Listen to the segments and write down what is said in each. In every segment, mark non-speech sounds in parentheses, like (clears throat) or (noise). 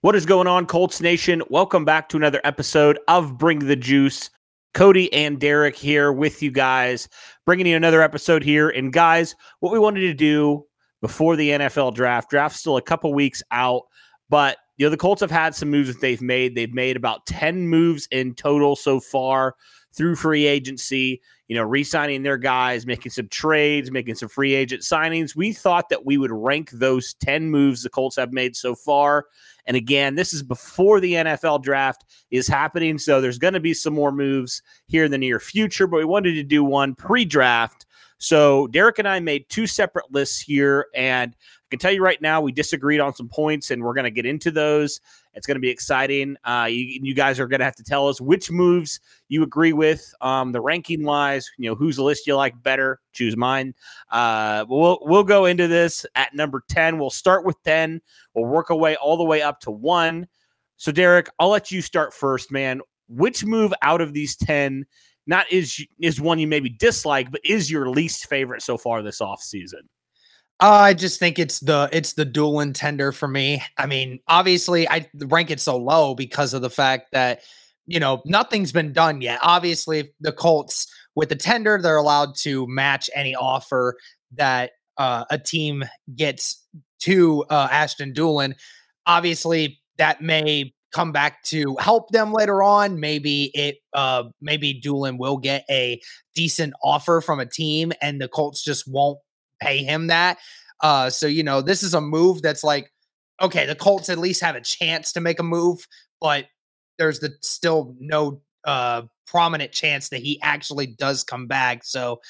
What is going on, Colts Nation? Welcome back to another episode of Bring the Juice. Cody and Derek here with you guys, bringing you another episode here. And guys, what we wanted to do before the NFL draft, draft's still a couple weeks out, but you know the Colts have had some moves that they've made. They've made about ten moves in total so far through free agency. You know, re-signing their guys, making some trades, making some free agent signings. We thought that we would rank those ten moves the Colts have made so far and again, this is before the NFL draft is happening. So there's going to be some more moves here in the near future, but we wanted to do one pre draft. So Derek and I made two separate lists here. And I can tell you right now, we disagreed on some points, and we're going to get into those. It's going to be exciting. Uh, you, you, guys are going to have to tell us which moves you agree with, um, the ranking wise. You know, whose list you like better. Choose mine. Uh, we'll we'll go into this at number ten. We'll start with ten. We'll work our way all the way up to one. So, Derek, I'll let you start first, man. Which move out of these ten? Not is is one you maybe dislike, but is your least favorite so far this off season? I just think it's the it's the Dulin tender for me. I mean, obviously, I rank it so low because of the fact that you know nothing's been done yet. Obviously, the Colts with the tender, they're allowed to match any offer that uh, a team gets to uh, Ashton Dulin. Obviously, that may come back to help them later on. Maybe it uh maybe Dulin will get a decent offer from a team and the Colts just won't pay him that. Uh, so you know, this is a move that's like, okay, the Colts at least have a chance to make a move, but there's the still no uh prominent chance that he actually does come back. So,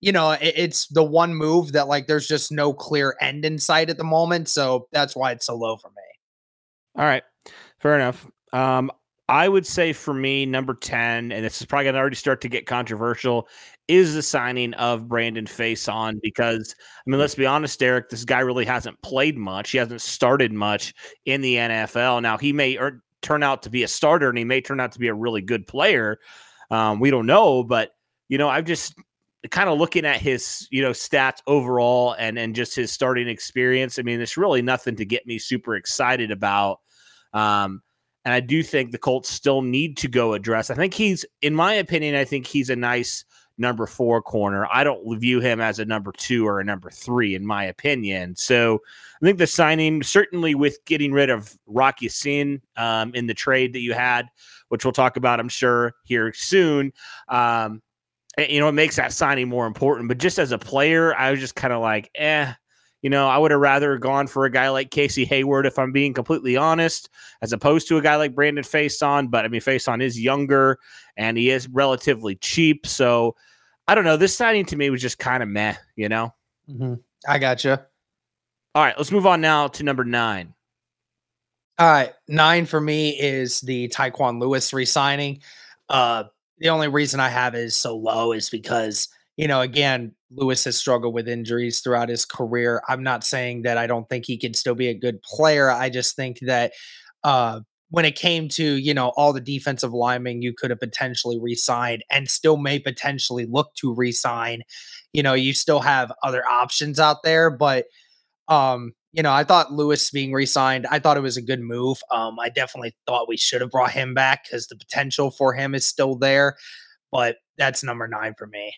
you know, it, it's the one move that like there's just no clear end in sight at the moment. So that's why it's so low for me. All right, fair enough. Um, I would say for me, number 10, and this is probably going to already start to get controversial, is the signing of Brandon Facyson because, I mean, let's be honest, Derek, this guy really hasn't played much. He hasn't started much in the NFL. Now, he may er- turn out to be a starter and he may turn out to be a really good player. Um, we don't know, but, you know, I've just kind of looking at his, you know, stats overall and, and just his starting experience. I mean, it's really nothing to get me super excited about. Um, and I do think the Colts still need to go address. I think he's, in my opinion, I think he's a nice number four corner. I don't view him as a number two or a number three, in my opinion. So I think the signing, certainly with getting rid of Rock Ya-Sin um, in the trade that you had, which we'll talk about, I'm sure, here soon. Um, you know, it makes that signing more important. But just as a player, I was just kind of like, eh, you know, I would have rather gone for a guy like Casey Hayward, if I'm being completely honest, as opposed to a guy like Brandon Facyson. But I mean, Facyson is younger and he is relatively cheap. So I don't know. This signing to me was just kind of meh, you know? Mm-hmm. I gotcha. All right, let's move on now to number nine. All right, nine for me is the Tyquan Lewis resigning. Uh, the only reason I have it is so low is because you know, again, Lewis has struggled with injuries throughout his career. I'm not saying that I don't think he can still be a good player. I just think that uh, when it came to you know all the defensive linemen you could have potentially re-signed and still may potentially look to re-sign you know you still have other options out there but um you know i thought lewis being re-signed i thought it was a good move um i definitely thought we should have brought him back because the potential for him is still there but that's number nine for me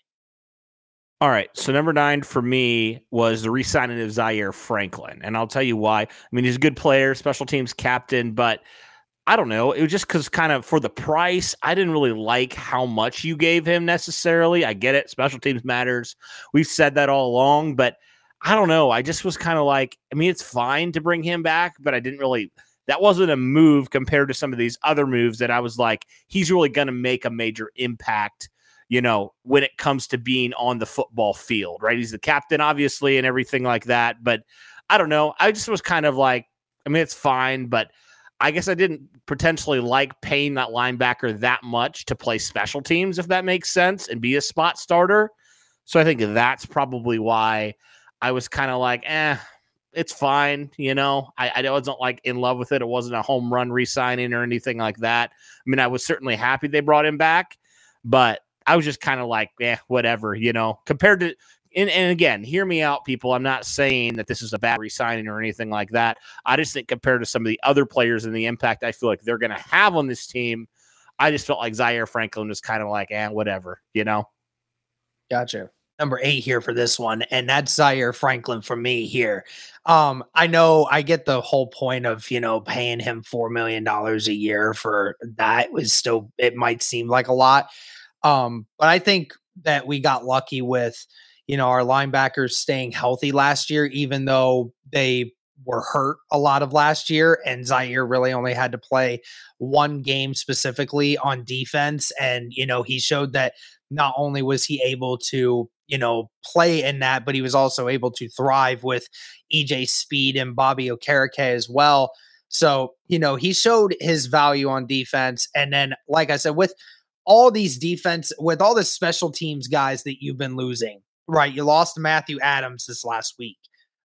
all right. So number nine for me was the re-signing of Zaire Franklin. And I'll tell you why. I mean, he's a good player, special teams captain, but I don't know. It was just because kind of for the price, I didn't really like how much you gave him necessarily. I get it. Special teams matters. We've said that all along, but I don't know. I just was kind of like, I mean, it's fine to bring him back, but I didn't really that wasn't a move compared to some of these other moves that I was like, he's really going to make a major impact you know, when it comes to being on the football field, right? He's the captain, obviously, and everything like that. But I don't know. I just was kind of like, I mean, it's fine, but I guess I didn't potentially like paying that linebacker that much to play special teams, if that makes sense, and be a spot starter. So I think that's probably why I was kind of like, eh, it's fine. You know, I, I wasn't like in love with it. It wasn't a home run re signing or anything like that. I mean, I was certainly happy they brought him back, but I was just kind of like, eh, whatever, you know, compared to, and, and again, hear me out, people. I'm not saying that this is a bad resigning or anything like that. I just think compared to some of the other players and the impact I feel like they're going to have on this team, I just felt like Zaire Franklin was kind of like, eh, whatever, you know? Gotcha number eight here for this one, and that's Zaire Franklin for me here. Um, I know I get the whole point of you know paying him four million dollars a year for that was still it might seem like a lot, um, but I think that we got lucky with, you know, our linebackers staying healthy last year, even though they were hurt a lot of last year. And Zaire really only had to play one game specifically on defense. And, you know, he showed that not only was he able to, you know, play in that, but he was also able to thrive with EJ Speed and Bobby Okereke as well. So, you know, he showed his value on defense. And then, like I said, with all these defense with all the special teams guys that you've been losing, right? You lost Matthew Adams this last week.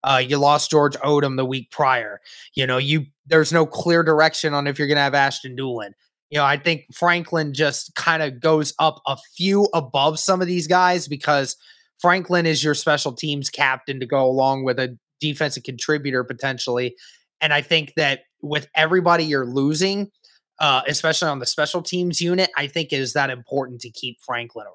Uh, you lost George Odum the week prior. You know, you there's no clear direction on if you're going to have Ashton Dulin. You know, I think Franklin just kind of goes up a few above some of these guys because Franklin is your special teams captain to go along with a defensive contributor potentially. And I think that with everybody you're losing, uh, especially on the special teams unit, I think is that important to keep Franklin around.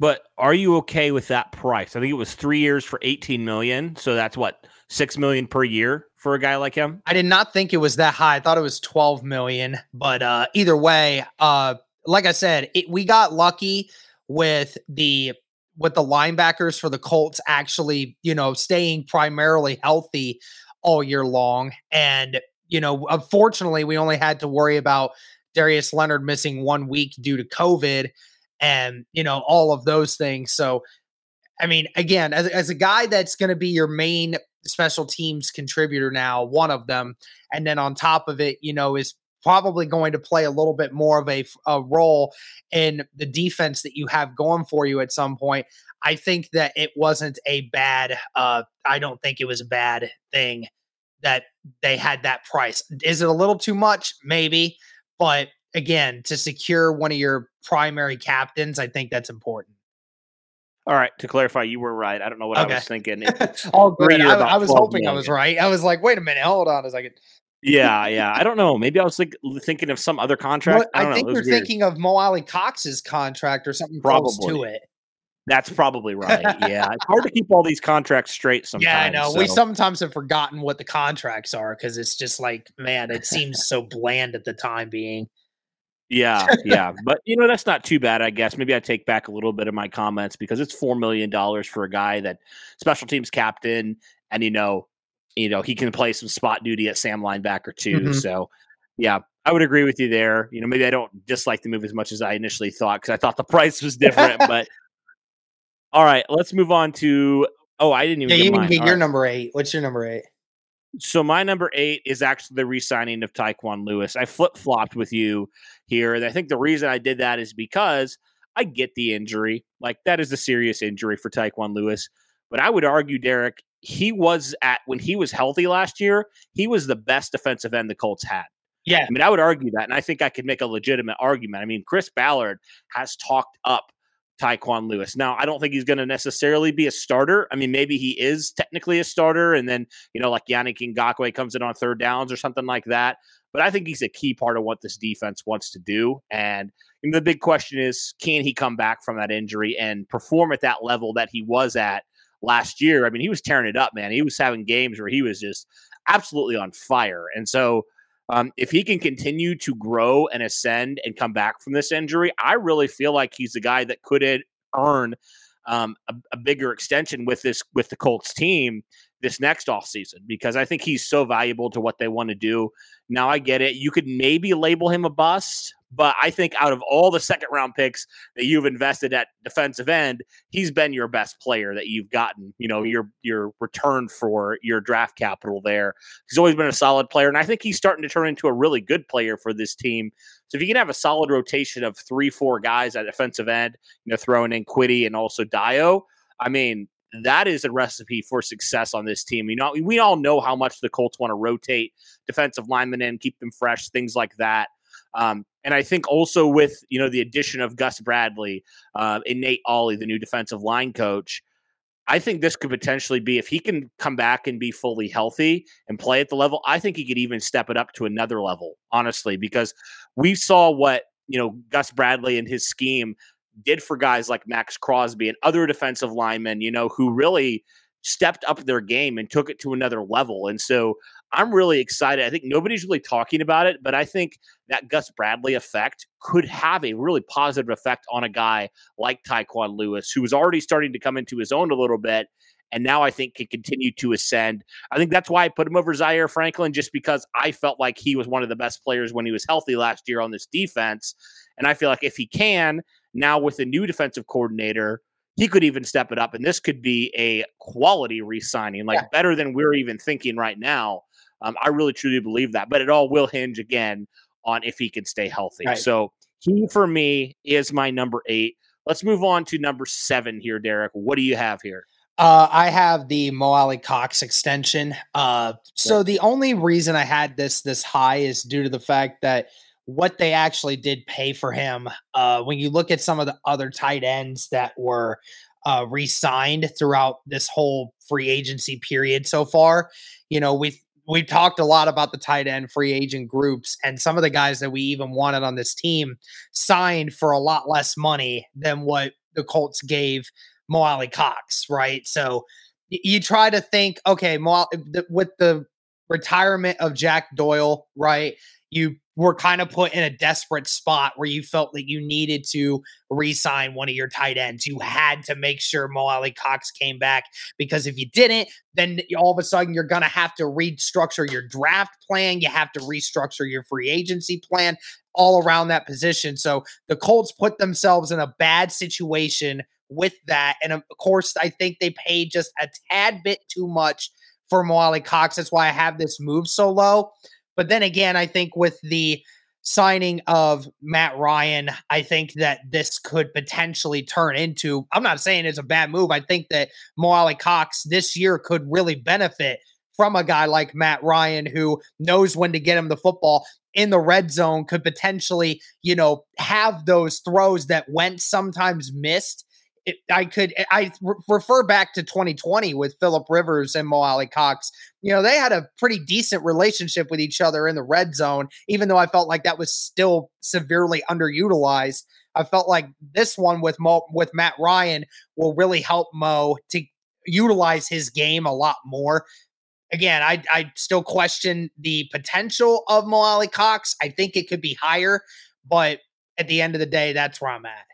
But are you okay with that price? I think it was three years for 18 million. So that's what, six million per year for a guy like him? I did not think it was that high. I thought it was 12 million. But uh, either way, uh, like I said, it, we got lucky with the with the linebackers for the Colts actually, you know, staying primarily healthy all year long. And you know, unfortunately, we only had to worry about Darius Leonard missing one week due to COVID and, you know, all of those things. So, I mean, again, as, as a guy that's going to be your main special teams contributor now, one of them, and then on top of it, you know, is probably going to play a little bit more of a, a role in the defense that you have going for you at some point. I think that it wasn't a bad, uh, I don't think it was a bad thing that they had that price. Is it a little too much? Maybe. But again, to secure one of your primary captains, I think that's important. All right. To clarify, you were right. I don't know what okay. (laughs) I was thinking. All good. I, I, was hoping million. I was right. I was like, wait a minute, hold on a second. Yeah, yeah. I don't know. Maybe I was like thinking of some other contract. I, I think you're weird. thinking of Mo Alie-Cox's contract or something Probably. close to it. That's probably right. Yeah, it's hard to keep all these contracts straight sometimes. Yeah, I know. So. We sometimes have forgotten what the contracts are because it's just like, man, it seems so bland at the time being. Yeah, (laughs) yeah, but you know that's not too bad, I guess. Maybe I take back a little bit of my comments because it's four million dollars for a guy that special teams captain, and you know, you know he can play some spot duty at Sam linebacker too. Mm-hmm. So, yeah, I would agree with you there. You know, maybe I don't dislike the move as much as I initially thought because I thought the (laughs) price was different, but all right, let's move on to. Oh, I didn't even. Yeah, get you mine. get your right. number eight. What's your number eight? So my number eight is actually the re-signing of Tyquan Lewis. I flip flopped with you here, and I think the reason I did that is because I get the injury. Like that is a serious injury for Tyquan Lewis. But I would argue, Derek, he was at when he was healthy last year. He was the best defensive end the Colts had. Yeah. I mean, I would argue that, and I think I could make a legitimate argument. I mean, Chris Ballard has talked up Tyquan Lewis. Now, I don't think he's going to necessarily be a starter. I mean, maybe he is technically a starter, and then, you know, like Yannick Ngakoue comes in on third downs or something like that. But I think he's a key part of what this defense wants to do. And the big question is can he come back from that injury and perform at that level that he was at last year? I mean, he was tearing it up, man. He was having games where he was just absolutely on fire. And so, um, if he can continue to grow and ascend and come back from this injury, I really feel like he's the guy that could earn um, a, a, bigger extension with this with the Colts team this next off season because I think he's so valuable to what they want to do. Now I get it. You could maybe label him a bust, but I think out of all the second round picks that you've invested at defensive end, he's been your best player that you've gotten. You know, your your return for your draft capital there. He's always been a solid player, and I think he's starting to turn into a really good player for this team. So if you can have a solid rotation of three, four guys at defensive end, you know, throwing in Kwity and also Dayo, I mean, that is a recipe for success on this team. You know, we all know how much the Colts want to rotate defensive linemen in, keep them fresh, things like that. Um, and I think also with you know the addition of Gus Bradley uh, and Nate Ollie, the new defensive line coach, I think this could potentially be if he can come back and be fully healthy and play at the level. I think he could even step it up to another level, honestly, because we saw what you know Gus Bradley and his scheme did for guys like Maxx Crosby and other defensive linemen, you know, who really stepped up their game and took it to another level. And so I'm really excited. I think nobody's really talking about it, but I think that Gus Bradley effect could have a really positive effect on a guy like Tyquan Lewis, who was already starting to come into his own a little bit. And now I think can continue to ascend. I think that's why I put him over Zaire Franklin, just because I felt like he was one of the best players when he was healthy last year on this defense. And I feel like if he can, now with a new defensive coordinator, he could even step it up. And this could be a quality re signing, like yeah. better than we're even thinking right now. Um, I really truly believe that. But it all will hinge again on if he can stay healthy. Right. So he, for me, is my number eight. Let's move on to number seven here, Derek. What do you have here? Uh, I have the Mo Alie-Cox extension. Uh, so yeah. the only reason I had this this high is due to the fact that what they actually did pay for him. Uh, when you look at some of the other tight ends that were uh, re-signed throughout this whole free agency period so far, you know we've we talked a lot about the tight end free agent groups, and some of the guys that we even wanted on this team signed for a lot less money than what the Colts gave Mo Alie-Cox, right? So you try to think, okay, Mo, with the retirement of Jack Doyle, right? You were kind of put in a desperate spot where you felt that you needed to re-sign one of your tight ends. You had to make sure Mo Alie-Cox came back because if you didn't, then all of a sudden you're going to have to restructure your draft plan. You have to restructure your free agency plan all around that position. So the Colts put themselves in a bad situation with that. And of course, I think they paid just a tad bit too much for Mo Alie-Cox. That's why I have this move so low. But then again, I think with the signing of Matt Ryan, I think that this could potentially turn into. I'm not saying it's a bad move. I think that Mo Alie-Cox this year could really benefit from a guy like Matt Ryan who knows when to get him the football in the red zone, could potentially, you know, have those throws that went sometimes missed it, I could eh, I re- refer back to 2020 with Philip Rivers and Mo Alie-Cox. You know, they had a pretty decent relationship with each other in the red zone, even though I felt like that was still severely underutilized. I felt like this one with Mo with Matt Ryan will really help Mo to utilize his game a lot more. Again, I I still question the potential of Mo Alie-Cox. I think it could be higher, but at the end of the day, that's where I'm at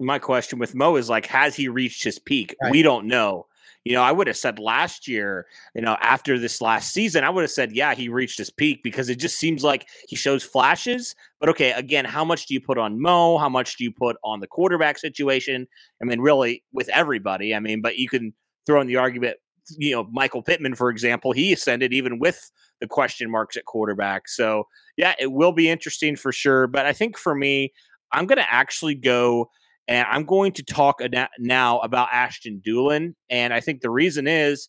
my question with Mo is like, has he reached his peak? Right. We don't know. You know, I would have said last year, you know, after this last season, I would have said, yeah, he reached his peak because it just seems like he shows flashes. But okay, again, how much do you put on Mo? How much do you put on the quarterback situation? I mean, really, with everybody. I mean, but you can throw in the argument, you know, Michael Pittman, for example, he ascended even with the question marks at quarterback. So, yeah, it will be interesting for sure. But I think for me, I'm going to actually go and I'm going to talk now about Ashton Dulin. And I think the reason is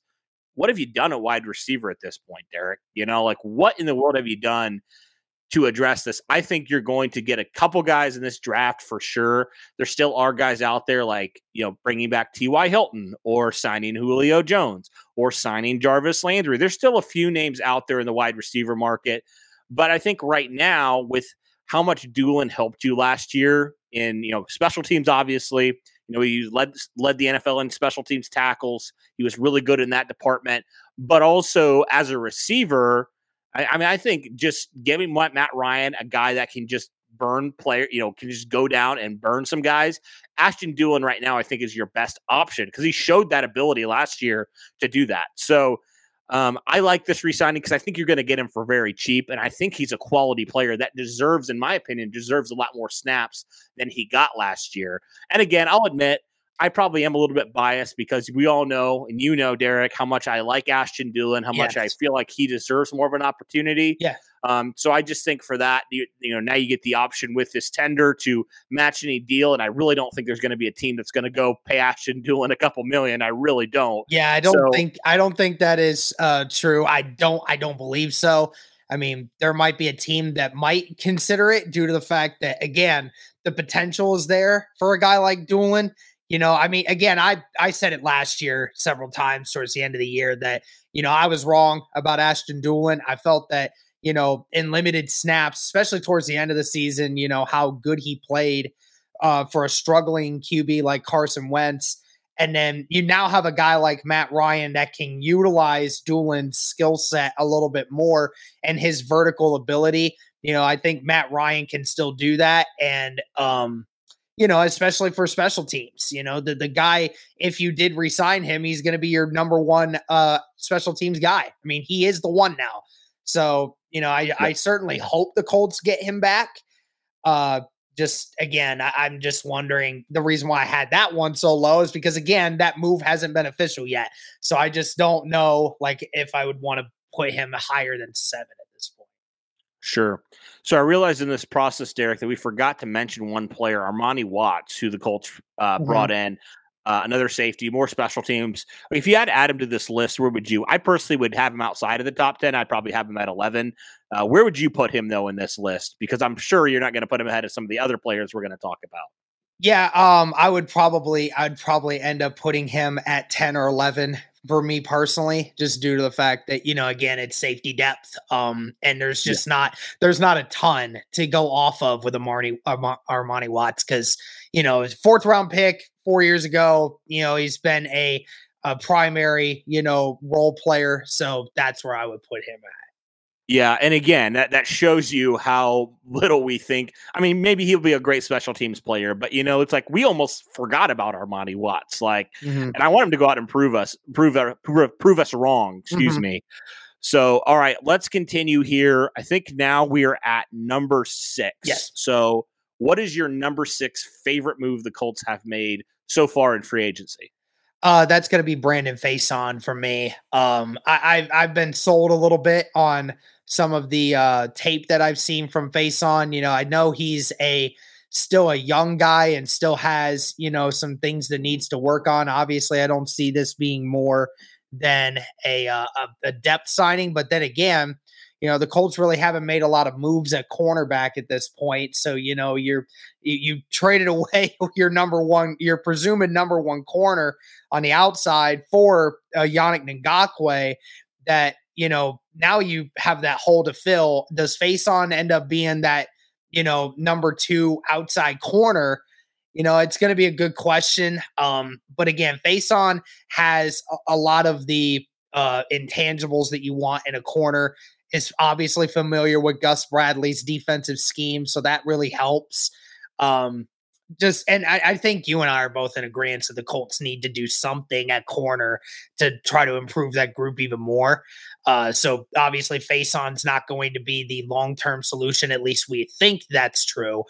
what have you done at wide receiver at this point, Derek? You know, like what in the world have you done to address this? I think you're going to get a couple guys in this draft for sure. There still are guys out there like, you know, bringing back T.Y. Hilton or signing Julio Jones or signing Jarvis Landry. There's still a few names out there in the wide receiver market. But I think right now, with how much Dulin helped you last year in, you know, special teams, obviously, you know, he led led the NFL in special teams tackles. He was really good in that department, but also as a receiver. I, I mean, I think just giving Matt Ryan a guy that can just burn player, you know, can just go down and burn some guys. Ashton Dulin right now, I think, is your best option because he showed that ability last year to do that. So um, I like this resigning because I think you're going to get him for very cheap, and I think he's a quality player that deserves, in my opinion, deserves a lot more snaps than he got last year. And again, I'll admit I probably am a little bit biased because we all know, and you know, Derek, how much I like Ashton Dulin, how yes. much I feel like he deserves more of an opportunity. Yeah. Um, so I just think for that, you, you, know, now you get the option with this tender to match any deal, and I really don't think there's going to be a team that's going to go pay Ashton Dulin a couple million. I really don't. Yeah, I don't so, think I don't think that is uh, true. I don't. I don't believe so. I mean, there might be a team that might consider it due to the fact that again, the potential is there for a guy like Dulin. You know, I mean, again, I I said it last year several times towards the end of the year that you know I was wrong about Ashton Dulin. I felt that you know in limited snaps, especially towards the end of the season, you know how good he played uh, for a struggling QB like Carson Wentz. And then you now have a guy like Matt Ryan that can utilize Dulin's skill set a little bit more and his vertical ability. You know, I think Matt Ryan can still do that. And um, you know, especially for special teams. You know, the the guy, if you did resign him, he's going to be your number one uh special teams guy. I mean, he is the one now. So, you know, I, yeah. I certainly hope the Colts get him back. Uh just again, I, I'm just wondering the reason why I had that one so low is because again, that move hasn't been official yet. So I just don't know like if I would want to put him higher than seven Sure. So I realized in this process, Derek, that we forgot to mention one player, Armani Watts, who the Colts uh, mm-hmm. brought in. Uh, another safety, more special teams. If you had to add him to this list, where would you? I personally would have him outside of the top 10. I'd probably have him at 11. Uh, where would you put him, though, in this list? Because I'm sure you're not going to put him ahead of some of the other players we're going to talk about. Yeah, um, I would probably, I'd probably end up putting him at 10 or 11 for me personally, just due to the fact that you know, again, it's safety depth, um, and there's just yeah. not there's not a ton to go off of with a Armani Armani Watts because you know, fourth round pick four years ago. You know, he's been a a primary you know role player, so that's where I would put him at. Yeah, and again, that that shows you how little we think. I mean, maybe he'll be a great special teams player, but you know, it's like we almost forgot about Armani Watts. Like, mm-hmm. and I want him to go out and prove us, prove prove, prove us wrong. Excuse mm-hmm. me. So, all right, let's continue here. I think now we are at number six. Yes. So, what is your number six favorite move the Colts have made so far in free agency? Uh, that's going to be Brandon Facyson for me. Um, I, I've I've been sold a little bit on some of the uh, tape that I've seen from Facyson. You know, I know he's a still a young guy and still has you know some things that needs to work on. Obviously, I don't see this being more than a uh, a, depth signing, but then again. You know the Colts really haven't made a lot of moves at cornerback at this point, so you know you're you, you traded away (laughs) your number one, your presumed number one corner on the outside for uh, Yannick Ngakoue. That you know, now you have that hole to fill. Does Facyson end up being that, you know, number two outside corner? You know, it's going to be a good question. Um, but again, Facyson has a, a lot of the uh, intangibles that you want in a corner. Is obviously familiar with Gus Bradley's defensive scheme, so that really helps. Um, just and I, I, think you and I are both in agreement that the Colts need to do something at corner to try to improve that group even more. Uh, so obviously, Facyson's not going to be the long term solution. At least we think that's true.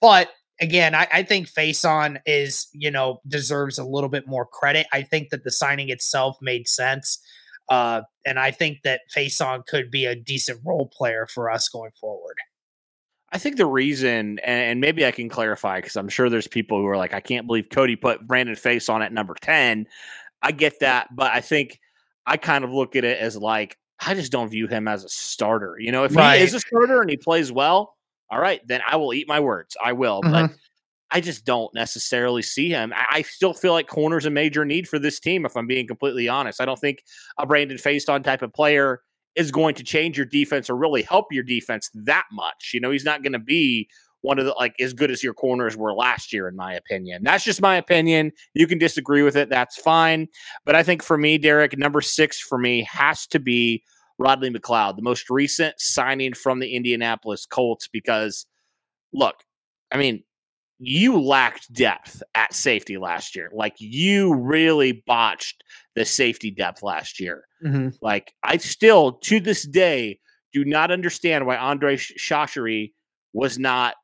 But again, I, I think Facyson is you know deserves a little bit more credit. I think that the signing itself made sense. Uh, and I think that Facyson could be a decent role player for us going forward. I think the reason, and maybe I can clarify because I'm sure there's people who are like, I can't believe Cody put Brandon Facyson at number 10. I get that, but I think I kind of look at it as like I just don't view him as a starter. You know, if Right. he is a starter and he plays well, all right, then I will eat my words. I will. But Mhm. I just don't necessarily see him. I, I still feel like corner's a major need for this team, if I'm being completely honest. I don't think a Brandon Faiston type of player is going to change your defense or really help your defense that much. You know, he's not going to be one of the like as good as your corners were last year, in my opinion. That's just my opinion. You can disagree with it. That's fine. But I think for me, Derek, number six for me has to be Rodney McLeod, the most recent signing from the Indianapolis Colts, because look, I mean, you lacked depth at safety last year. Like you really botched the safety depth last year. Mhm. Like I still to this day do not understand why Andre Sh- Chachere was not,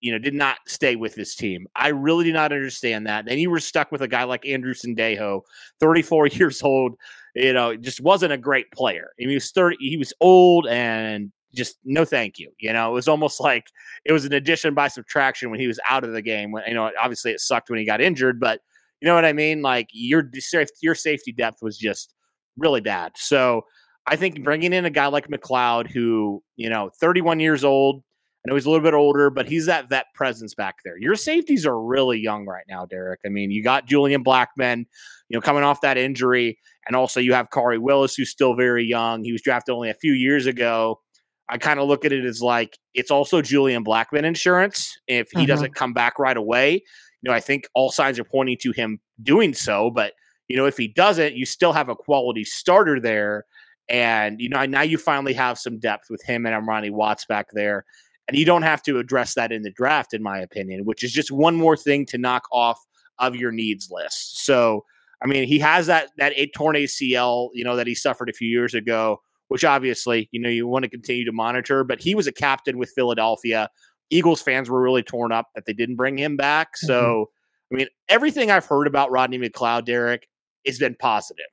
you know, did not stay with this team. I really do not understand that. And you were stuck with a guy like Andrew Sendejo, 34 (laughs) years old, you know, just wasn't a great player. I mean, he was 30, he was old and just no thank you. You know, it was almost (laughs) like it was an addition by subtraction when he was out of the game. When you know, obviously it sucked when he got injured, but you know what I mean? Like your your safety depth was just really bad. So I think bringing in a guy like McLeod, who you know, 31 years old. I know he's a little bit older, but he's that vet presence back there. Your safeties are really young right now, Derek. I mean, you got Julian Blackmon, you know, coming off that injury, and also you have Khari Willis, who's still very young. He was drafted only a few years ago. I kind of look at it as like it's also Julian Blackmon insurance. If he Mhm. doesn't come back right away, you know, I think all signs are pointing to him doing so. But you know, if he doesn't, you still have a quality starter there, and you know, now you finally have some depth with him and Armani Watts back there, and you don't have to address that in the draft, in my opinion, which is just one more thing to knock off of your needs list. So, I mean, he has that that torn ACL, you know, that he suffered a few years ago which obviously you know you want to continue to monitor. But he was a captain with Philadelphia. Eagles fans were really torn up that they didn't bring him back. So I mean, everything I've heard about Rodney McLeod, Derek, has been positive.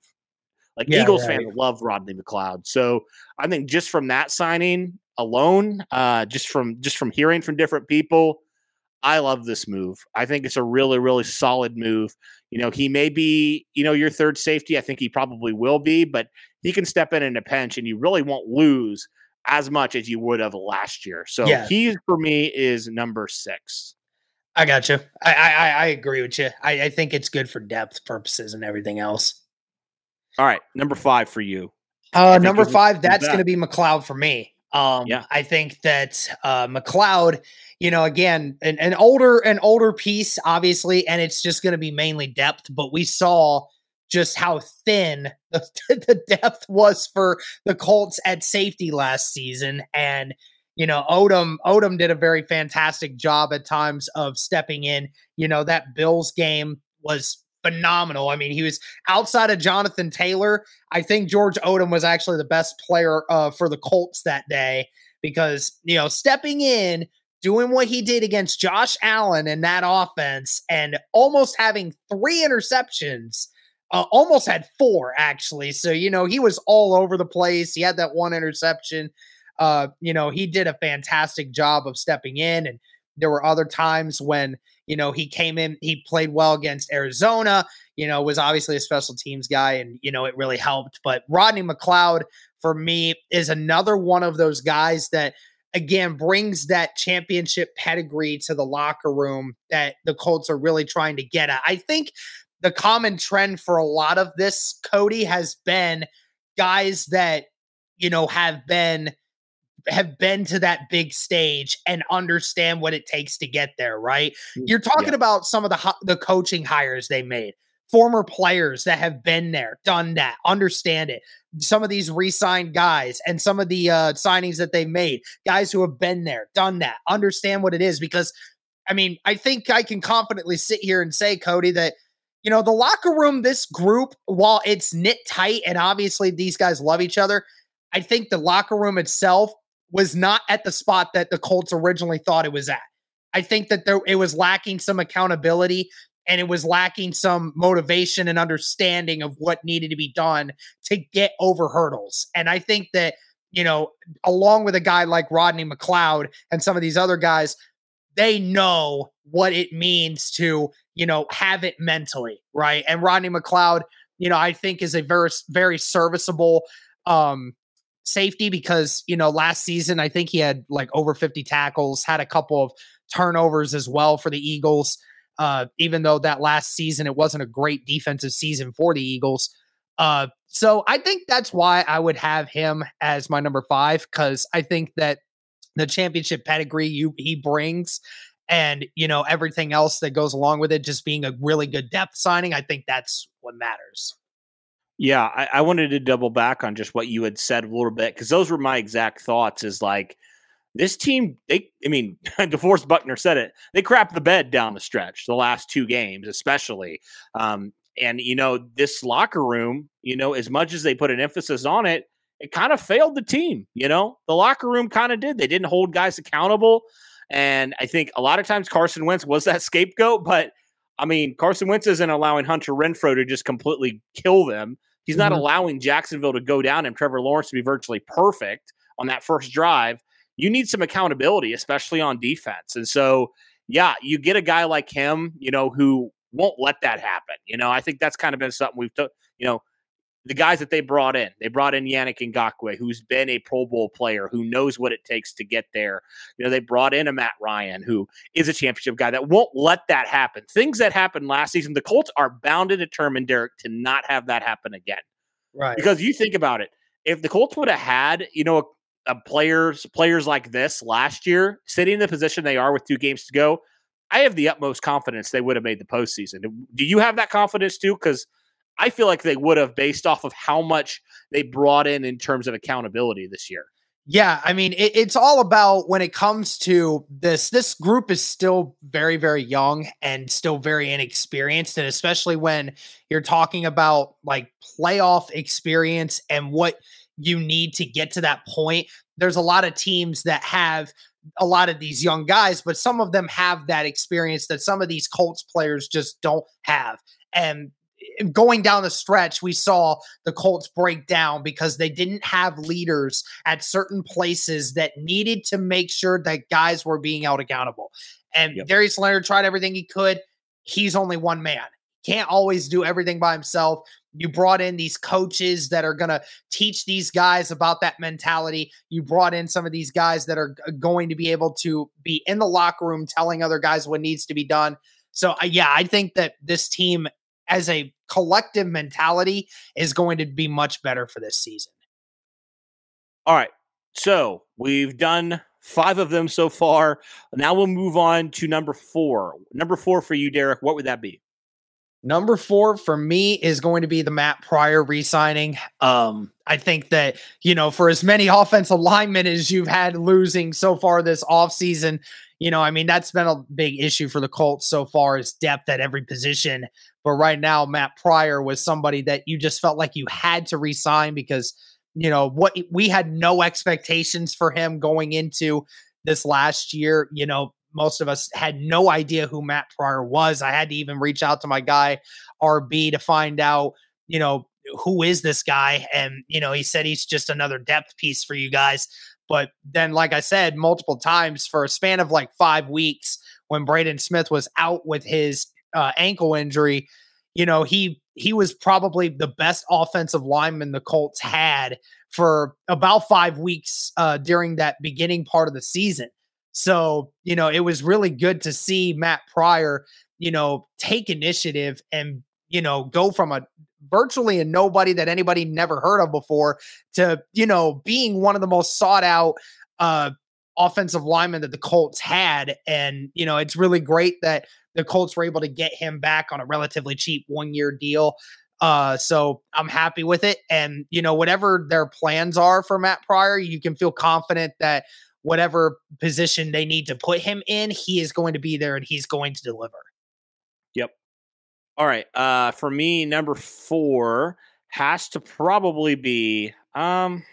Like Yeah, Eagles right. fans love Rodney McLeod. So I think just from that signing alone, uh, just from just from hearing from different people, I love this move. I think it's a really, really solid move. You know, he may be, you know, your third safety. I think he probably will be, but he can step in in a pinch and you really won't lose as much as you would have last year. So Yeah. he, for me, is number six. I got you. I, I I- I agree with you. I, I think it's good for depth purposes and everything else. All right. Number five for you. Uh, number five, that's that. going to be McLeod for me. Um, Yeah. I think that uh, McLeod, you know, again, an, an older, an older piece, obviously, and it's just going to be mainly depth. But we saw just how thin (laughs) the, the depth was for the Colts at safety last season, and you know, Odum, Odum did a very fantastic job at times of stepping in. You know, that Bills game was phenomenal. I mean, he was outside of Jonathan Taylor. I think George Odum was actually the best player uh, for the Colts that day because, you know, stepping in, doing what he did against Josh Allen in that offense, and almost having three interceptions. Uh, almost had four actually. So, you know, he was all over the place. He had that one interception. Uh, you know, he did a fantastic job of stepping in. And there were other times when, you know, he came in, he played well against Arizona you know, was obviously a special teams guy and, you know, it really helped. But Rodney McLeod, for me, is another one of those guys that, again, brings that championship pedigree to the locker room that the Colts are really trying to get at. I think the common trend for a lot of this, Cody, has been guys that, you know, have been have been to that big stage and understand what it takes to get there, right? You're talking Yeah. about some of the ho- the coaching hires they made, former players that have been there, done that, understand it. Some of these re-signed guys and some of the uh, signings that they made, guys who have been there, done that, understand what it is. Because, I mean, I think I can confidently sit here and say, Cody, that you know the locker room, this group, while it's knit tight and obviously these guys love each other, I think the locker room itself was not at the spot that the Colts originally thought it was at. I think that there it was lacking some accountability and it was lacking some motivation and understanding of what needed to be done to get over hurdles. And I think that, you know, along with a guy like Rodney McLeod and some of these other guys, they know what it means to, you know, have it mentally, right? And Rodney McLeod, you know, I think is a very very serviceable um safety because, you know, last season I think he had like over 50 tackles, had a couple of turnovers as well for the Eagles. Uh, even though that last season it wasn't a great defensive season for the Eagles. Uh, so I think that's why I would have him as my number five because I think that the championship pedigree you he brings and you know everything else that goes along with it just being a really good depth signing i think that's what matters. Yeah i, I wanted to double back on just what you had said a little bit because those were my exact thoughts is like this team they i mean (laughs) deforest buckner said it they crap the bed down the stretch the last two games especially um, and you know this locker room you know as much as they put an emphasis on it it kind of failed the team you know the locker room kind of did they didn't hold guys accountable and I think a lot of times Carson Wentz was that (laughs) scapegoat, but I mean, Carson Wentz isn't allowing Hunter Renfrow to just completely kill them. He's not mm-hmm. allowing Jacksonville to go down and Trevor Lawrence to be virtually perfect on that first drive. You need some accountability, especially on defense. And so, yeah, you get a guy like him, you know, who won't let that happen. You know, I think that's kind of been something we've, took. you know, the guys that they brought in. They brought in Yannick Ngakoue, who's been a Pro Bowl player, who knows what it takes to get there. You know, they brought in a Matt Ryan, who is a championship guy that won't let that happen. Things that happened last season, the Colts are bound and determined, Derek, to not have that happen again. Right. Because you think about it, if the Colts would have had, you know, a, a players players like this last year, sitting in the position they are with two games to go, I have the utmost confidence they would have made the postseason. Do you have that confidence too? Because I feel like they would have based off of how much they brought in in terms of accountability this year. Yeah, I mean, it, it's all about when it comes to this. This group is still very, very young and still very inexperienced, and especially when you're talking about like playoff experience and what you need to get to that point. There's a lot of teams that have a lot of these young guys, but some of them have that experience that some of these Colts players just don't have. And going down the stretch, we saw the Colts break down because they didn't have leaders at certain places that needed to make sure that guys were being held accountable. And yep. Darius Leonard tried everything he could. He's only one man. Can't always do everything by himself. You brought in these coaches that are going to teach these guys about that mentality. You brought in some of these guys that are going to be able to be in the locker room telling other guys what needs to be done. So, uh, yeah, I think that this team as a collective mentality is going to be much better for this season. All right. So we've done five of them so far. Now we'll move on to number four. Number four for you, Derek. What would that be? Number four for me is going to be the Matt Pryor re-signing. Um, I think that, you know, for as many (laughs) offensive linemen as you've had losing so far this offseason, you know, I mean, that's been a big issue for the Colts so far is depth at every position. But right now, Matt Pryor was somebody that you just felt like you had to resign because, you know, what we had no expectations for him going into this last year. You know, most of us had no idea who Matt Pryor was. I had to even reach out to my guy, RB, to find out, you know, who is this guy? And, you know, he said he's just another depth piece for you guys. But then, like I said, multiple times for a span of like five weeks, when Braden Smith was out with his uh, ankle injury, you know, he he was probably the best offensive lineman the Colts had for about five weeks uh, during that beginning part of the season. So, you know, it was really good to see Matt Pryor, you know, take initiative and, you know, go from a virtually a nobody that anybody never heard of before to, you know, being one of the most sought out uh offensive linemen that the Colts had. And, you know, it's really great that the Colts were able to get him back on a relatively cheap one year deal. Uh, so I'm happy with it. And, you know, whatever their plans are for Matt Pryor, you can feel confident that whatever position they need to put him in, he is going to be there and he's going to deliver. Yep. All right. Uh, for me, number four has to probably be, um,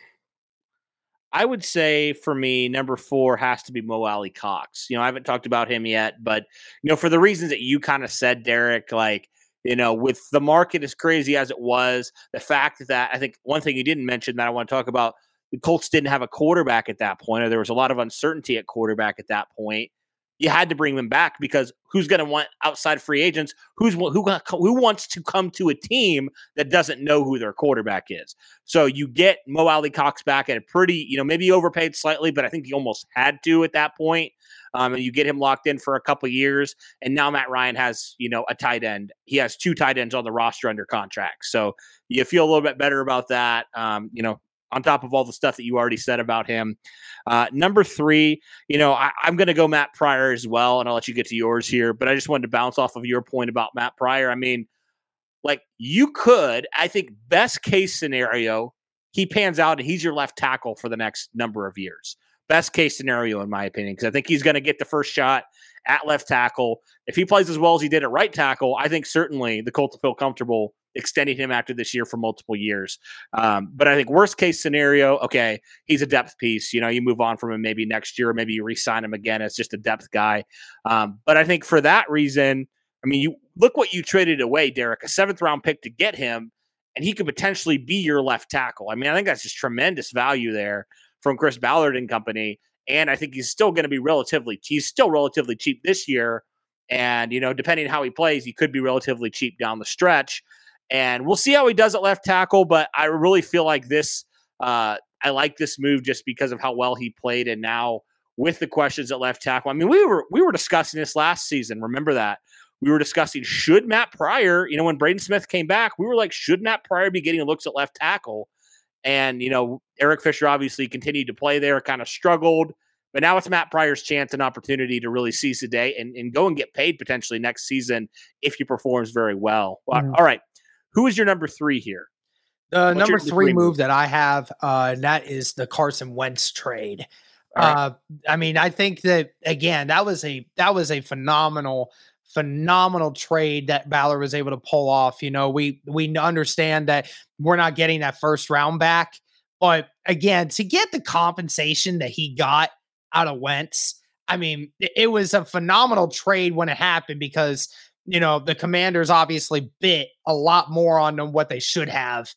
I would say for me, number four has to be Mo Alie-Cox. You know, I haven't talked about him yet, but you know, for the reasons that you kind of said, Derek, like you know, with the market as crazy as it was, the fact that I think one thing you didn't mention that I want to talk about, the Colts didn't have a quarterback at that point, or there was a lot of uncertainty at quarterback at that point. you had to bring them back because who's going to want outside free agents? Who's who who wants to come to a team that doesn't know who their quarterback is? So you get Mo Alie-Cox back at a pretty, you know, maybe overpaid slightly, but I think he almost had to at that point. Um, and you get him locked in for a couple years, and now Matt Ryan has, you know, a tight end. He has two tight ends on the roster under contract, so you feel a little bit better about that. Um, you know, on top of all the stuff that you already said about him. Uh, number three, you know, I, am going to go Matt Pryor as well, and I'll let you get to yours here. But I just wanted to bounce off of your point about Matt Pryor. I mean, like you could, I think, best case scenario, he pans out and he's your left tackle for the next number of years. Best case scenario, in my opinion, because I think he's going to get the first shot at left tackle. If he plays as well as he did at right tackle, I think certainly the Colts will feel comfortable extending him after this year for multiple years. Um, but I think worst case scenario, okay, he's a depth piece. You know, you move on from him maybe next year, maybe you re-sign him again as just a depth guy. Um, but I think for that reason, I mean, you look what you traded away, Derek, a seventh round pick to get him, and he could potentially be your left tackle. I mean, I think that's just tremendous value there from Chris Ballard and company. And I think he's still going to be relatively, he's still relatively cheap this year. And, you know, depending on how he plays, he could be relatively cheap down the stretch. And we'll see how he does at left tackle, but I really feel like this, uh, I like this move just because of how well he played. And now with the questions at left tackle, I mean, we were, we were discussing this last season. Remember that we were discussing should Matt Pryor, you know, when Braden Smith came back, we were like, should Matt Pryor be getting looks at left tackle? And, you know, Eric Fisher obviously continued to play there, kind of struggled. But now it's Matt Pryor's chance and opportunity to really seize the day and, and go and get paid potentially next season if he performs very well. Mm-hmm. All right. Who is your number three here? The What's number three, three move, move that I have, uh, that is the Carson Wentz trade. Right. Uh, I mean, I think that again, that was a that was a phenomenal, phenomenal trade that Ballard was able to pull off. You know, we we understand that we're not getting that first round back, but again, to get the compensation that he got out of Wentz, I mean, it was a phenomenal trade when it happened because you know, the commanders obviously bit a lot more on them what they should have.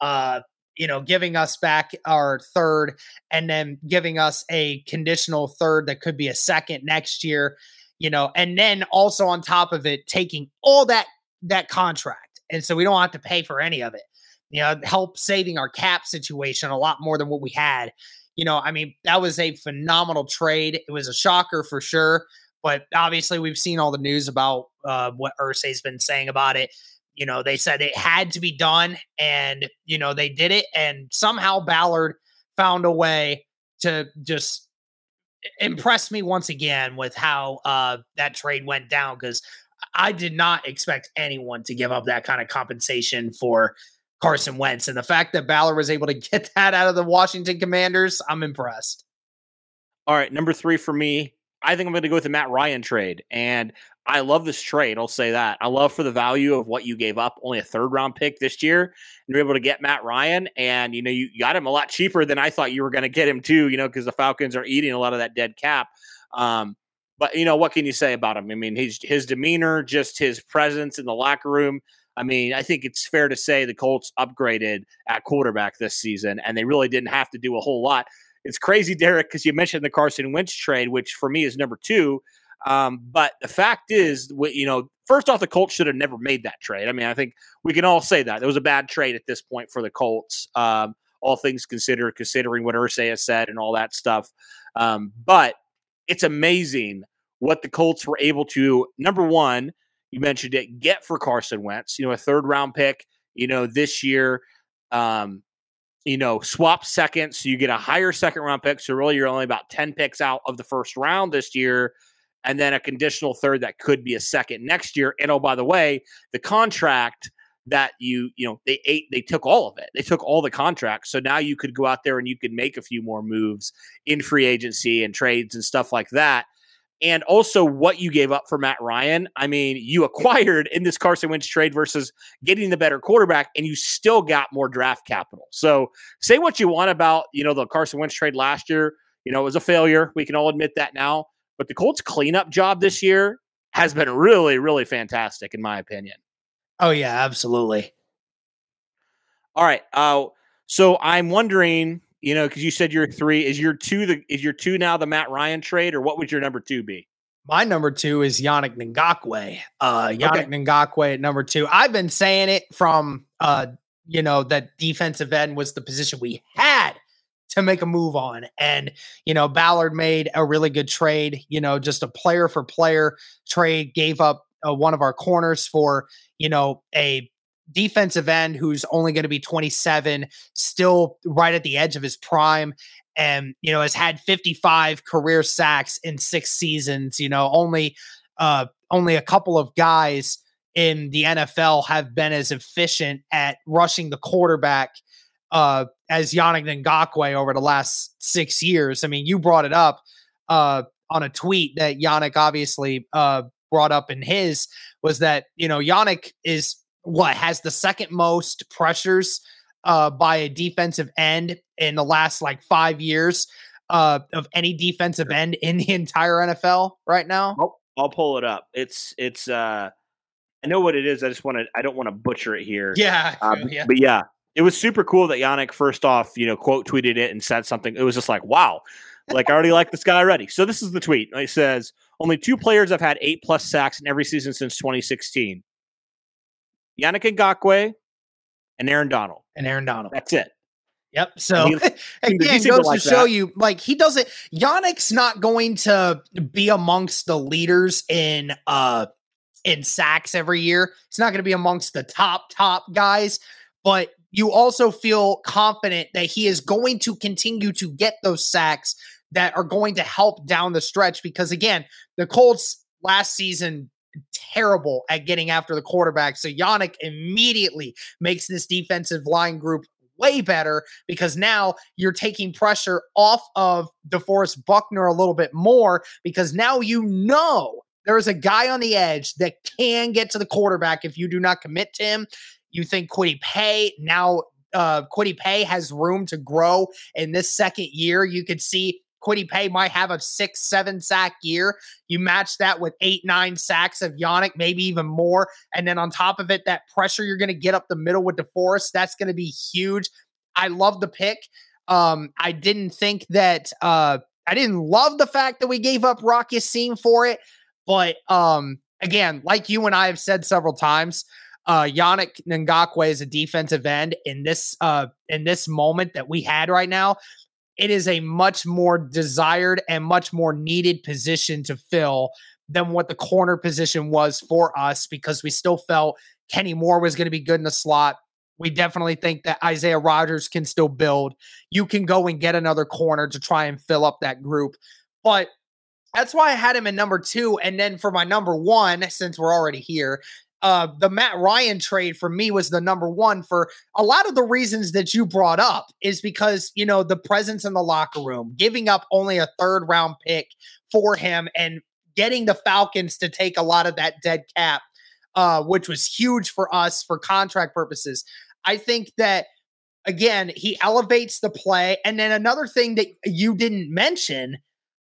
Uh, you know, giving us back our third and then giving us a conditional third that could be a second next year, you know, and then also on top of it, taking all that that contract. And so we don't have to pay for any of it. You know, help saving our cap situation a lot more than what we had. You know, I mean, that was a phenomenal trade. It was a shocker for sure. But obviously, we've seen all the news about uh, what Irsay's been saying about it. You know, they said it had to be done, and you know they did it, and somehow Ballard found a way to just impress me once again with how uh, that trade went down because I did not expect anyone to give up that kind of compensation for Carson Wentz, and the fact that Ballard was able to (laughs) get that out of the Washington Commanders, I'm impressed. All right, number three for me, I think I'm going to go with the Matt Ryan trade. And I love this trade. I'll say that. I love for the value of what you gave up, only a third round pick this year, and you're able to get Matt Ryan. And, you know, you got him a lot cheaper than I thought you were going to get him too, you know, because the Falcons are eating a lot of that dead cap. Um, but, you know, what can you say about him? I mean, his, his demeanor, just his presence in the locker room. I mean, I think it's fair to say the Colts upgraded at quarterback this season, and they really didn't have to do a whole lot. It's crazy, Derek, because you mentioned the Carson Wentz trade, which for me is number two. Um, but the fact is, you know, first off, the Colts should have never made that trade. I mean, I think we can all say that it was a bad trade at this point for the Colts. Um, all things considered, considering what Irsay has said and all that stuff. Um, but it's amazing what the Colts were able to. Number one, you mentioned it, get for Carson Wentz. You know, a third round pick. You know, this year. Um, you know, swap seconds. So you get a higher second round pick. So really, you're only about 10 picks out of the first round this year. And then a conditional third that could be a second next year. And oh, by the way, the contract that you, you know, they ate, they took all of it. They took all the contracts. So now you could go out there and you could make a few more moves in free agency and trades and stuff like that and also what you gave up for Matt Ryan. I mean, you acquired in this Carson Wentz trade versus getting the better quarterback, and you still got more draft capital. So say what you want about you know the Carson Wentz trade last year. You know, it was a failure. We can all admit that now. But the Colts cleanup job this year has been really, really fantastic, in my opinion. Oh yeah, absolutely. All right. Uh, so I'm wondering you know, because you said you're three. Is your two the is your two now the Matt Ryan trade, or what would your number two be? My number two is Yannick Ngakoue. Uh, Yannick okay. Ngakoue at number two. I've been saying it from, uh, you know, that defensive end was the position we had to make a move on. And, you know, Ballard made a really good trade, you know, just a player for player trade, gave up uh, one of our corners for, you know, a defensive end who's only going to be 27, still right at the edge of his prime and you know has had 55 career sacks in six seasons you know only uh only a couple of guys in the NFL have been as efficient at rushing the quarterback uh as Yannick Ngakoue over the last 6 years i mean you brought it up uh on a tweet that Yannick obviously uh brought up in his was that you know Yannick is what has the second most pressures uh, by a defensive end in the last like five years uh, of any defensive end in the entire NFL right now? I'll, I'll pull it up. It's it's. uh I know what it is. I just want to. I don't want to butcher it here. Yeah, uh, yeah. But yeah, it was super cool that Yannick first off, you know, quote tweeted it and said something. It was just like, wow, like I already like this guy already. So this is the tweet. It says only two players have had eight plus sacks in every season since 2016. Yannick Ngakoue and Aaron Donald and Aaron Donald. That's it. Yep. So he, (laughs) again, goes like to show that. you, like he doesn't. Yannick's not going to be amongst the leaders in uh in sacks every year. He's not going to be amongst the top top guys, but you also feel confident that he is going to continue to get those sacks that are going to help down the stretch. Because again, the Colts last season terrible at getting after the quarterback. So Yannick immediately makes this defensive line group way better because now you're taking pressure off of DeForest Buckner a little bit more because now you know there is a guy on the edge that can get to the quarterback if you do not commit to him. You think Kwity Paye now uh Kwity Paye has room to grow in this second year. You could see Kwity Paye might have a six, seven sack year. You match that with eight, nine sacks of Yannick, maybe even more. And then on top of it, that pressure you're going to get up the middle with DeForest, that's going to be huge. I love the pick. Um, I didn't think that uh I didn't love the fact that we gave up Rock Ya-Sin for it, but um again, like you and I have said several times, uh Yannick Ngakoue is a defensive end in this uh in this moment that we had right now it is a much more desired and much more needed position to fill than what the corner position was for us because we still felt Kenny Moore was going to be good in the slot. We definitely think that Isaiah Rodgers can still build. You can go and get another corner to try and fill up that group. But that's why I had him in number two. And then for my number one, since we're already here, uh, the Matt Ryan trade for me was the number one for a lot of the reasons that you brought up is because, you know, the presence in the locker room, giving up only a third round pick for him and getting the Falcons to take a lot of that dead cap, uh, which was huge for us for contract purposes. I think that again, he elevates the play. And then another thing that you didn't mention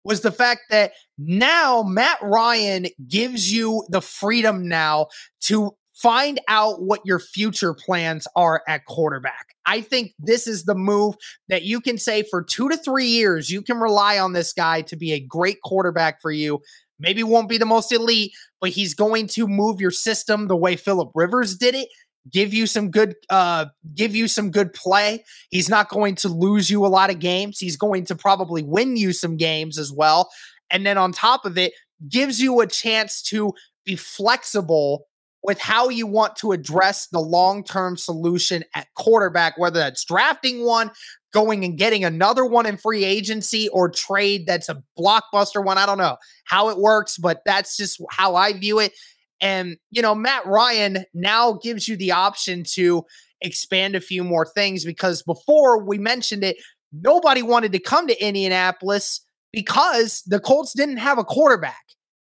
was the fact that now Matt Ryan gives you the freedom now to find out what your future plans are at quarterback. I think this is the move that you can say for two to three years, you can rely on this guy to be a great quarterback for you. Maybe won't be the most elite, but he's going to move your system the way Philip Rivers did it give you some good uh give you some good play. He's not going to lose you a lot of games. He's going to probably win you some games as well. And then on top of it, gives you a chance to be flexible with how you want to address the long-term solution at quarterback, whether that's drafting one, going and getting another one in free agency or trade that's a blockbuster one. I don't know how it works, but that's just how I view it. And, you know, Matt Ryan now gives you the option to expand a few more things because before we mentioned it, nobody wanted to come to Indianapolis because the Colts didn't have a quarterback.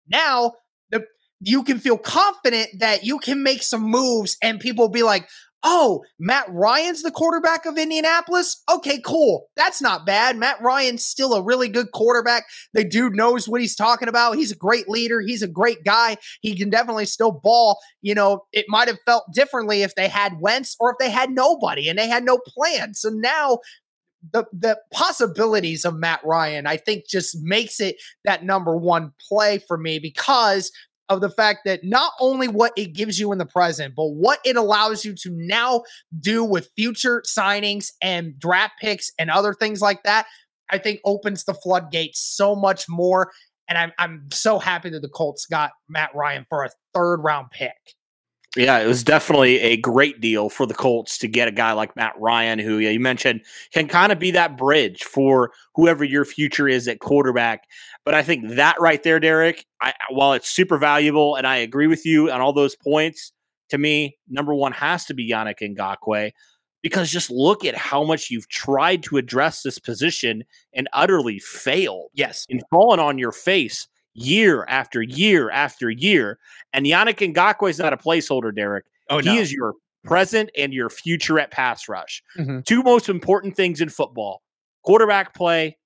Now, the you can feel confident that you can make some moves and people will be like, oh, Matt Ryan's the quarterback of Indianapolis? Okay, cool. That's not bad. Matt Ryan's still a really good quarterback. The dude knows what he's talking about. He's a great leader. He's a great guy. He can definitely still ball. You know, it might have felt differently if they had Wentz or if they had nobody and they had no plan. So now the the possibilities of Matt Ryan, I think, just makes it that number one play for me because of the fact that not only what it gives you in the present, but what it allows you to now do with future signings and draft picks and other things like that, I think opens the floodgates so much more. And I'm I'm so happy that the Colts got Matt Ryan for a third round pick. Yeah, it was definitely a great deal for the Colts to get a guy like Matt Ryan, who yeah, you mentioned can kind of be that bridge for whoever your future is at quarterback. But I think that right there, Derek, I, while it's super valuable, and I agree with you on all those points, to me, number one has to be Yannick Ngakoue because just look at how much you've tried to address this position and utterly failed. Yes. And fallen on your face year after year after year. And Yannick Ngakoue is not a placeholder, Derek. Oh, he no. is your present and your future at pass rush. Mhm. Two most important things in football quarterback play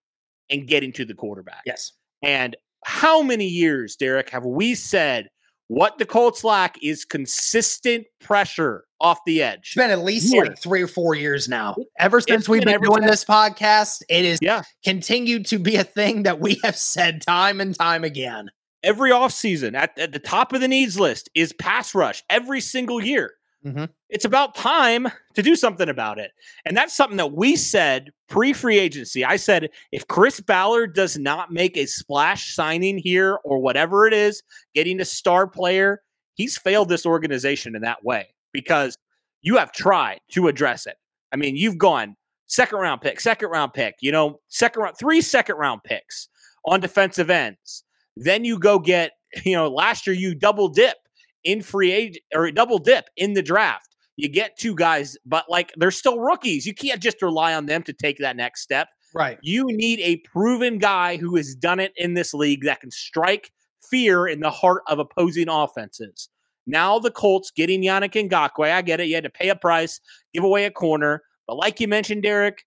and getting to the quarterback. Yes. And how many years, Derek, have we said what the Colts lack is consistent pressure off the edge? It's been at least Years. like three or four years now. Ever since It's we've been been doing this podcast, it is Yeah. continued to be a thing that we have said time and time again. Every offseason at, at the top of the needs list is pass rush every single year. Mhm. It's about time to do something about it. And that's something that we said pre free agency. I said, if Chris Ballard does not make a splash signing here or whatever it is, getting a star player, he's failed this organization in that way because you have tried to address it. I mean, you've gone second round pick, second round pick, you know, second round, three second round picks on defensive ends. Then you go get, (laughs) you know, last year you double dip in free agent or double dip in the draft. You get two guys, but like they're still rookies. You can't just rely on them to take that next step. Right. You need a proven guy who has done it in this league that can strike fear in the heart of opposing offenses. Now the Colts getting Yannick Ngakoue. I get it. You had to pay a price, give away a corner. But like you mentioned, Derek,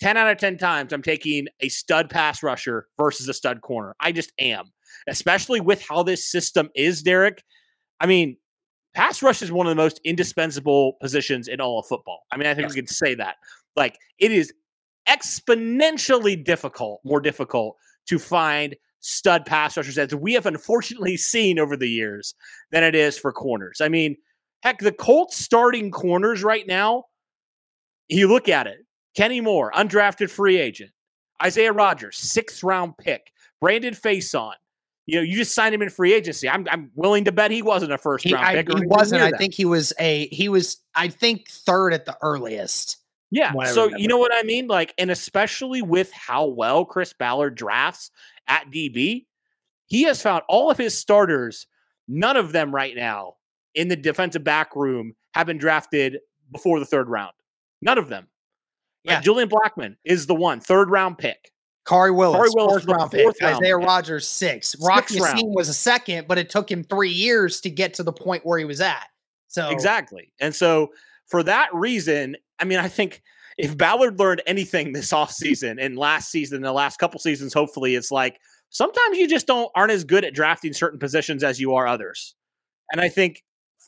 10 out of 10 times I'm taking a stud pass rusher versus a stud corner. I just am. Especially with how this system is, Derek. I mean, pass rush is one of the most indispensable positions in all of football. I mean, I think Yes. we can say that. Like, it is exponentially difficult, more difficult to find stud pass rushers as we have unfortunately (laughs) seen over the years than it is for corners. I mean, heck, the Colts starting corners right now, you look at it Kenny Moore, undrafted free agent, Isaiah Rodgers, sixth round pick, Brandon Facyson. You know, you just signed him in free agency. I'm, I'm willing to bet he wasn't a first round pick. he wasn't. I think he was a he was I think third at the earliest. Yeah. So you know what I mean? Like, and especially with how well Chris Ballard drafts at DB, he has found all of his starters, none of them right now in the defensive back room have been drafted before the third round. None of them. Like, Yeah. Julian Blackmon is the one, third round pick. Khari Willis, Khari Willis fourth was a round fourth pick. round Isaiah pick. Rodgers, six. Rock Sixth round. Ya-Sin was a second, but it took him three years to get to the point where he was at. So Exactly. And so for that reason, I mean, I think if Ballard learned anything this offseason and last season, the last couple seasons, hopefully, it's like sometimes you just don't aren't as good at drafting certain positions as you are others. And I think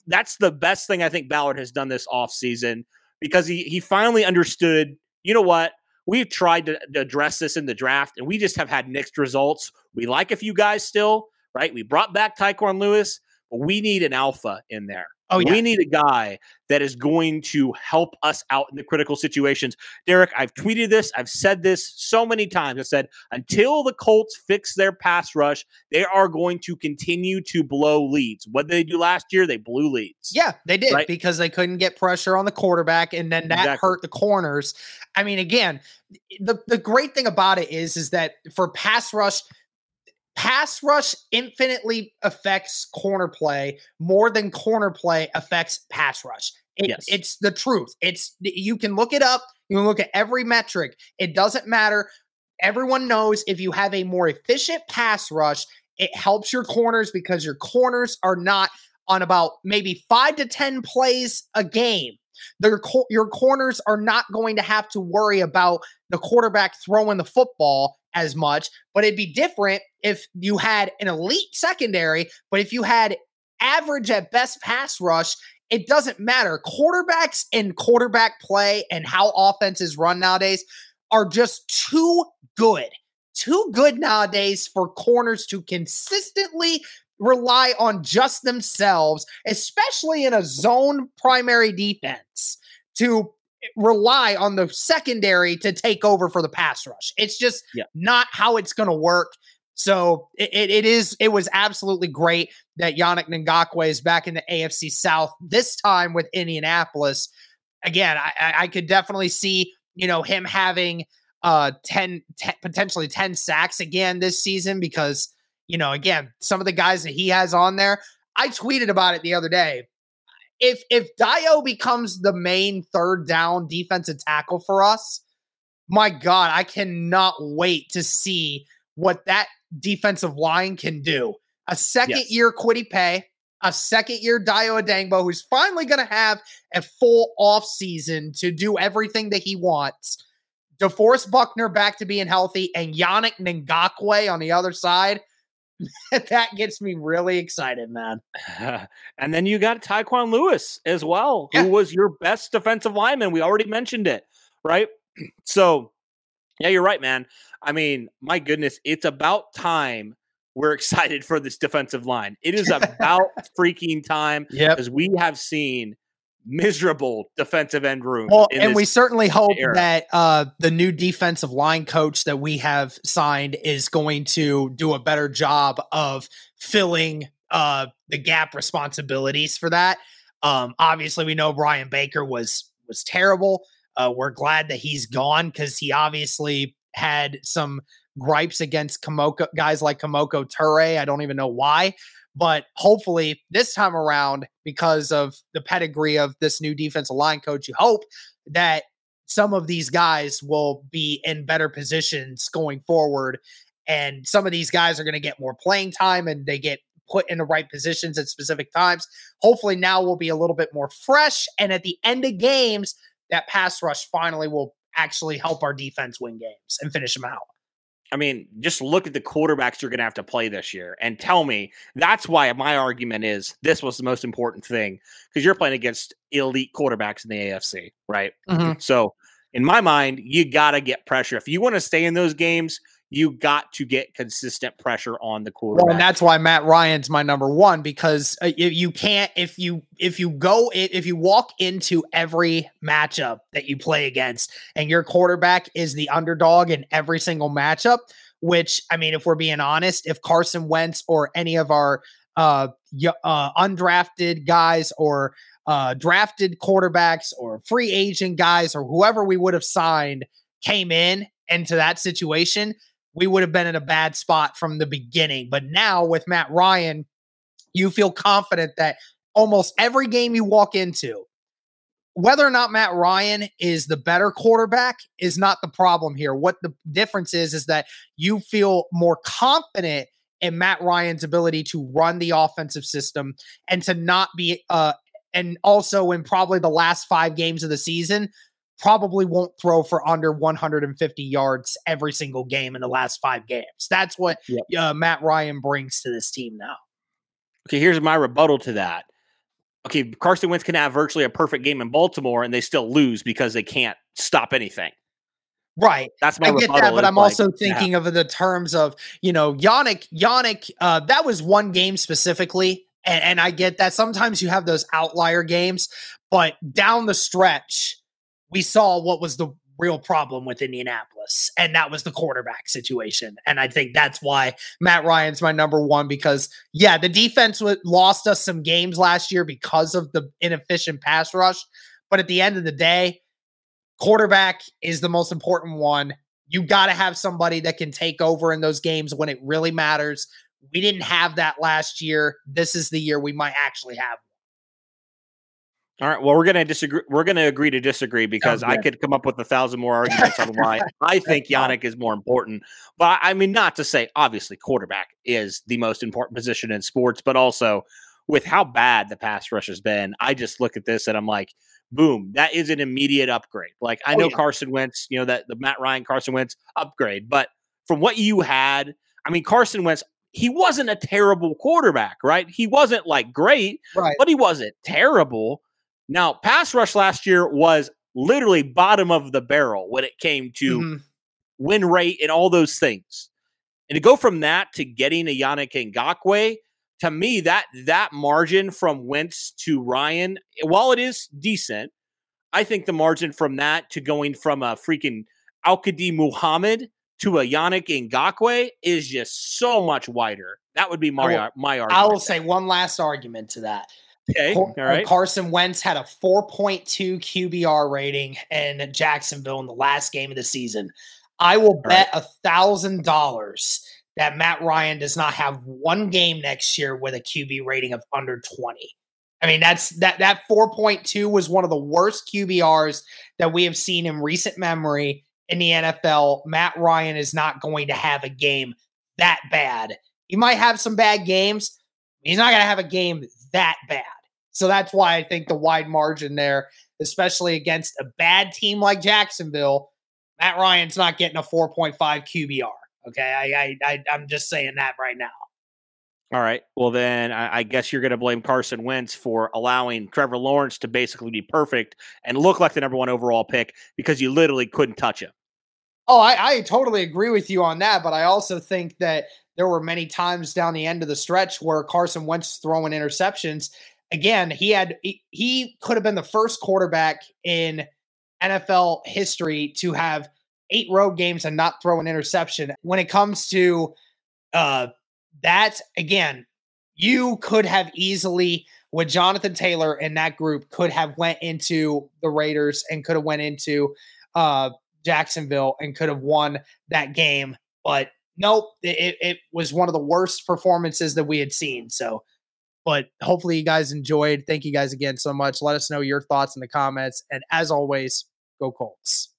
that's the best thing I think Ballard has done this offseason because he he finally understood, you know what? We've tried to, to address this in the draft and we just have had mixed results. We like a few guys still, right? We brought back Tyquan Lewis, but we need an alpha in there. Oh, yeah. We need a guy that is going to help us out in the critical situations. Derek, I've tweeted this, I've said this so many times. I said, until the Colts fix their pass rush, they are going to continue to blow leads. What did they do last year? They blew leads. Yeah, they did Right. because they couldn't get pressure on the quarterback, and then that Exactly. hurt the corners. I mean, again, the the great thing about it is is that for pass rush, pass rush infinitely affects corner play more than corner play affects pass rush. It- Yes. It's the truth. It's you can look it up. You can look at every metric. It doesn't matter. Everyone knows if you have a more efficient pass rush, it helps your corners because your corners are not on about maybe five to 10 plays a game. Their your corners are not going to have to worry about the quarterback throwing the football as much, but it'd be different if you had an elite secondary, but if you had average at best pass rush, it doesn't matter. Quarterbacks and quarterback play and how offenses run nowadays, are just too good. Too good nowadays for corners to consistently rely on just themselves, especially in a zone primary defense, to rely on the secondary to take over for the pass rush. It's just yeah. not how it's going to work. So it, it, it is it was absolutely great that Yannick Ngakoue is back in the AFC South this time with Indianapolis. Again, I, I could definitely see you know him having uh 10, 10 potentially 10 sacks again this season because you know again some of the guys that he has on there I tweeted about it the other day if if Dayo becomes the main third down defensive tackle for us, my God, I cannot wait to see what that defensive line can do. A second yes. year Kwity Paye, a second year Dayo Odeyingbo, who's finally going to have a full off season to do everything that he wants. DeForest Buckner back to being healthy, and Yannick Ngakoue on the other side. (laughs) that gets me really excited, man. (laughs) and then you got Tyquan Lewis as well, yeah. who was your best defensive lineman. We already mentioned it, right? (clears throat) So, yeah, you're right, man. I mean, my goodness, it's about time we're (laughs) excited for this defensive line. It is about freaking time Yeah. because we have seen miserable defensive end room. Well, and we certainly hope era. that uh, the new defensive line coach that we have signed is going to do a better job of filling uh, the gap responsibilities for that. Um, obviously, we know Brian Baker was was terrible. Uh, we're glad that he's gone because he obviously had some gripes against Kemoko guys like Kemoko Turay. I don't even know why. But hopefully, this time around, because of the pedigree of this new defensive line coach, you hope that some of these guys will be in better positions going forward. And some of these guys are going to get more playing time and they get put in the right positions at specific times. Hopefully, now we'll be a little bit more fresh. And at the end of games, that pass rush finally will actually help our defense win games and finish them out. I mean, just look at the quarterbacks you're going to have to play this year and tell me that's why my argument is this was the most important thing because you're playing against elite quarterbacks in the AFC, right? Mm-hmm. So, in my mind, you got to get pressure. If you want to stay in those games, you got to get consistent pressure on the quarterback. Well, and that's why Matt Ryan's my number one because uh, you can't if you if you go if you walk into every matchup that you play against and your quarterback is the underdog in every single matchup. Which I mean, if we're being honest, if Carson Wentz or any of our uh, uh undrafted guys or uh, drafted quarterbacks or free agent guys or whoever we would have signed came in into that situation, we would have been in a bad spot from the beginning. But now with Matt Ryan, you feel confident that almost every game you walk into, whether or not Matt Ryan is the better quarterback is not the problem here. What the difference is, is that you feel more confident in Matt Ryan's ability to run the offensive system and to not be, uh, and also in probably the last five games of the season, probably won't throw for under 150 yards every single game in the last five games. That's what yep. uh, Matt Ryan brings to this team now. Okay, here's my rebuttal to that. Okay, Carson Wentz can have virtually a perfect game in Baltimore and they still lose because they can't stop anything. Right. That's my I get that, but I'm like, also thinking yeah. of the terms of, you know, Yannick, Yannick, uh, that was one game specifically. And, and I get that sometimes you have those outlier games, but down the stretch, we saw what was the real problem with Indianapolis, and that was the quarterback situation. And I think that's why Matt Ryan's my number one because, yeah, the defense w- lost us some games last year because of the inefficient pass rush. But at the end of the day, quarterback is the most important one. You got to have somebody that can take over in those games when it really matters. We didn't have that last year. This is the year we might actually have all right. Well, we're going to disagree. We're going to agree to disagree because I could come up with a thousand more (laughs) arguments on why I think Yannick is more important. But I mean, not to say obviously quarterback is the most important position in sports, but also with how bad the pass rush has been, I just look at this and I'm like, boom, that is an immediate upgrade. Like I oh, know yeah. Carson Wentz, you know that the Matt Ryan Carson Wentz upgrade, but from what you had, I mean, Carson Wentz he wasn't a terrible quarterback, right? He wasn't like great, right. but he wasn't terrible. Now, pass rush last year was literally bottom of the barrel when it came to mm-hmm. win rate and all those things. And to go from that to getting a Yannick Ngakoue, to me, that that margin from Wentz to Ryan, while it is decent, I think the margin from that to going from a freaking Al-Quadin Muhammad to a Yannick Ngakoue is just so much wider. That would be my, will, my argument. I will say one last argument to that. Okay. All right. Carson Wentz had a 4.2 QBR rating in Jacksonville in the last game of the season. I will bet a thousand dollars that Matt Ryan does not have one game next year with a QB rating of under 20. I mean, that's that that 4.2 was one of the worst QBRs that we have seen in recent memory in the NFL. Matt Ryan is not going to have a game that bad. He might have some bad games. He's not going to have a game that bad. So that's why I think the wide margin there, especially against a bad team like Jacksonville, Matt Ryan's not getting a 4.5 QBR. Okay, I, I, I am just saying that right now. All right. Well, then I, I guess you're going to blame Carson Wentz for allowing Trevor Lawrence to basically be perfect and look like the number one overall pick because you literally couldn't touch him. Oh, I, I totally agree with you on that, but I also think that there were many times down the end of the stretch where Carson Wentz throwing interceptions. Again, he had he, could have been the first quarterback in NFL history to have eight road games and not throw an interception. When it comes to uh that, again, you could have easily with Jonathan Taylor and that group could have went into the Raiders and could have went into uh Jacksonville and could have won that game, but nope, it, it was one of the worst performances that we had seen. So, but hopefully you guys enjoyed. Thank you guys again so much. Let us know your thoughts in the comments. And as always, go Colts.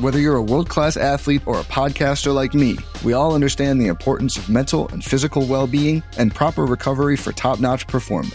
Whether you're a world class athlete or a podcaster like me, we all understand the importance of mental and physical well being and proper recovery for top notch performance.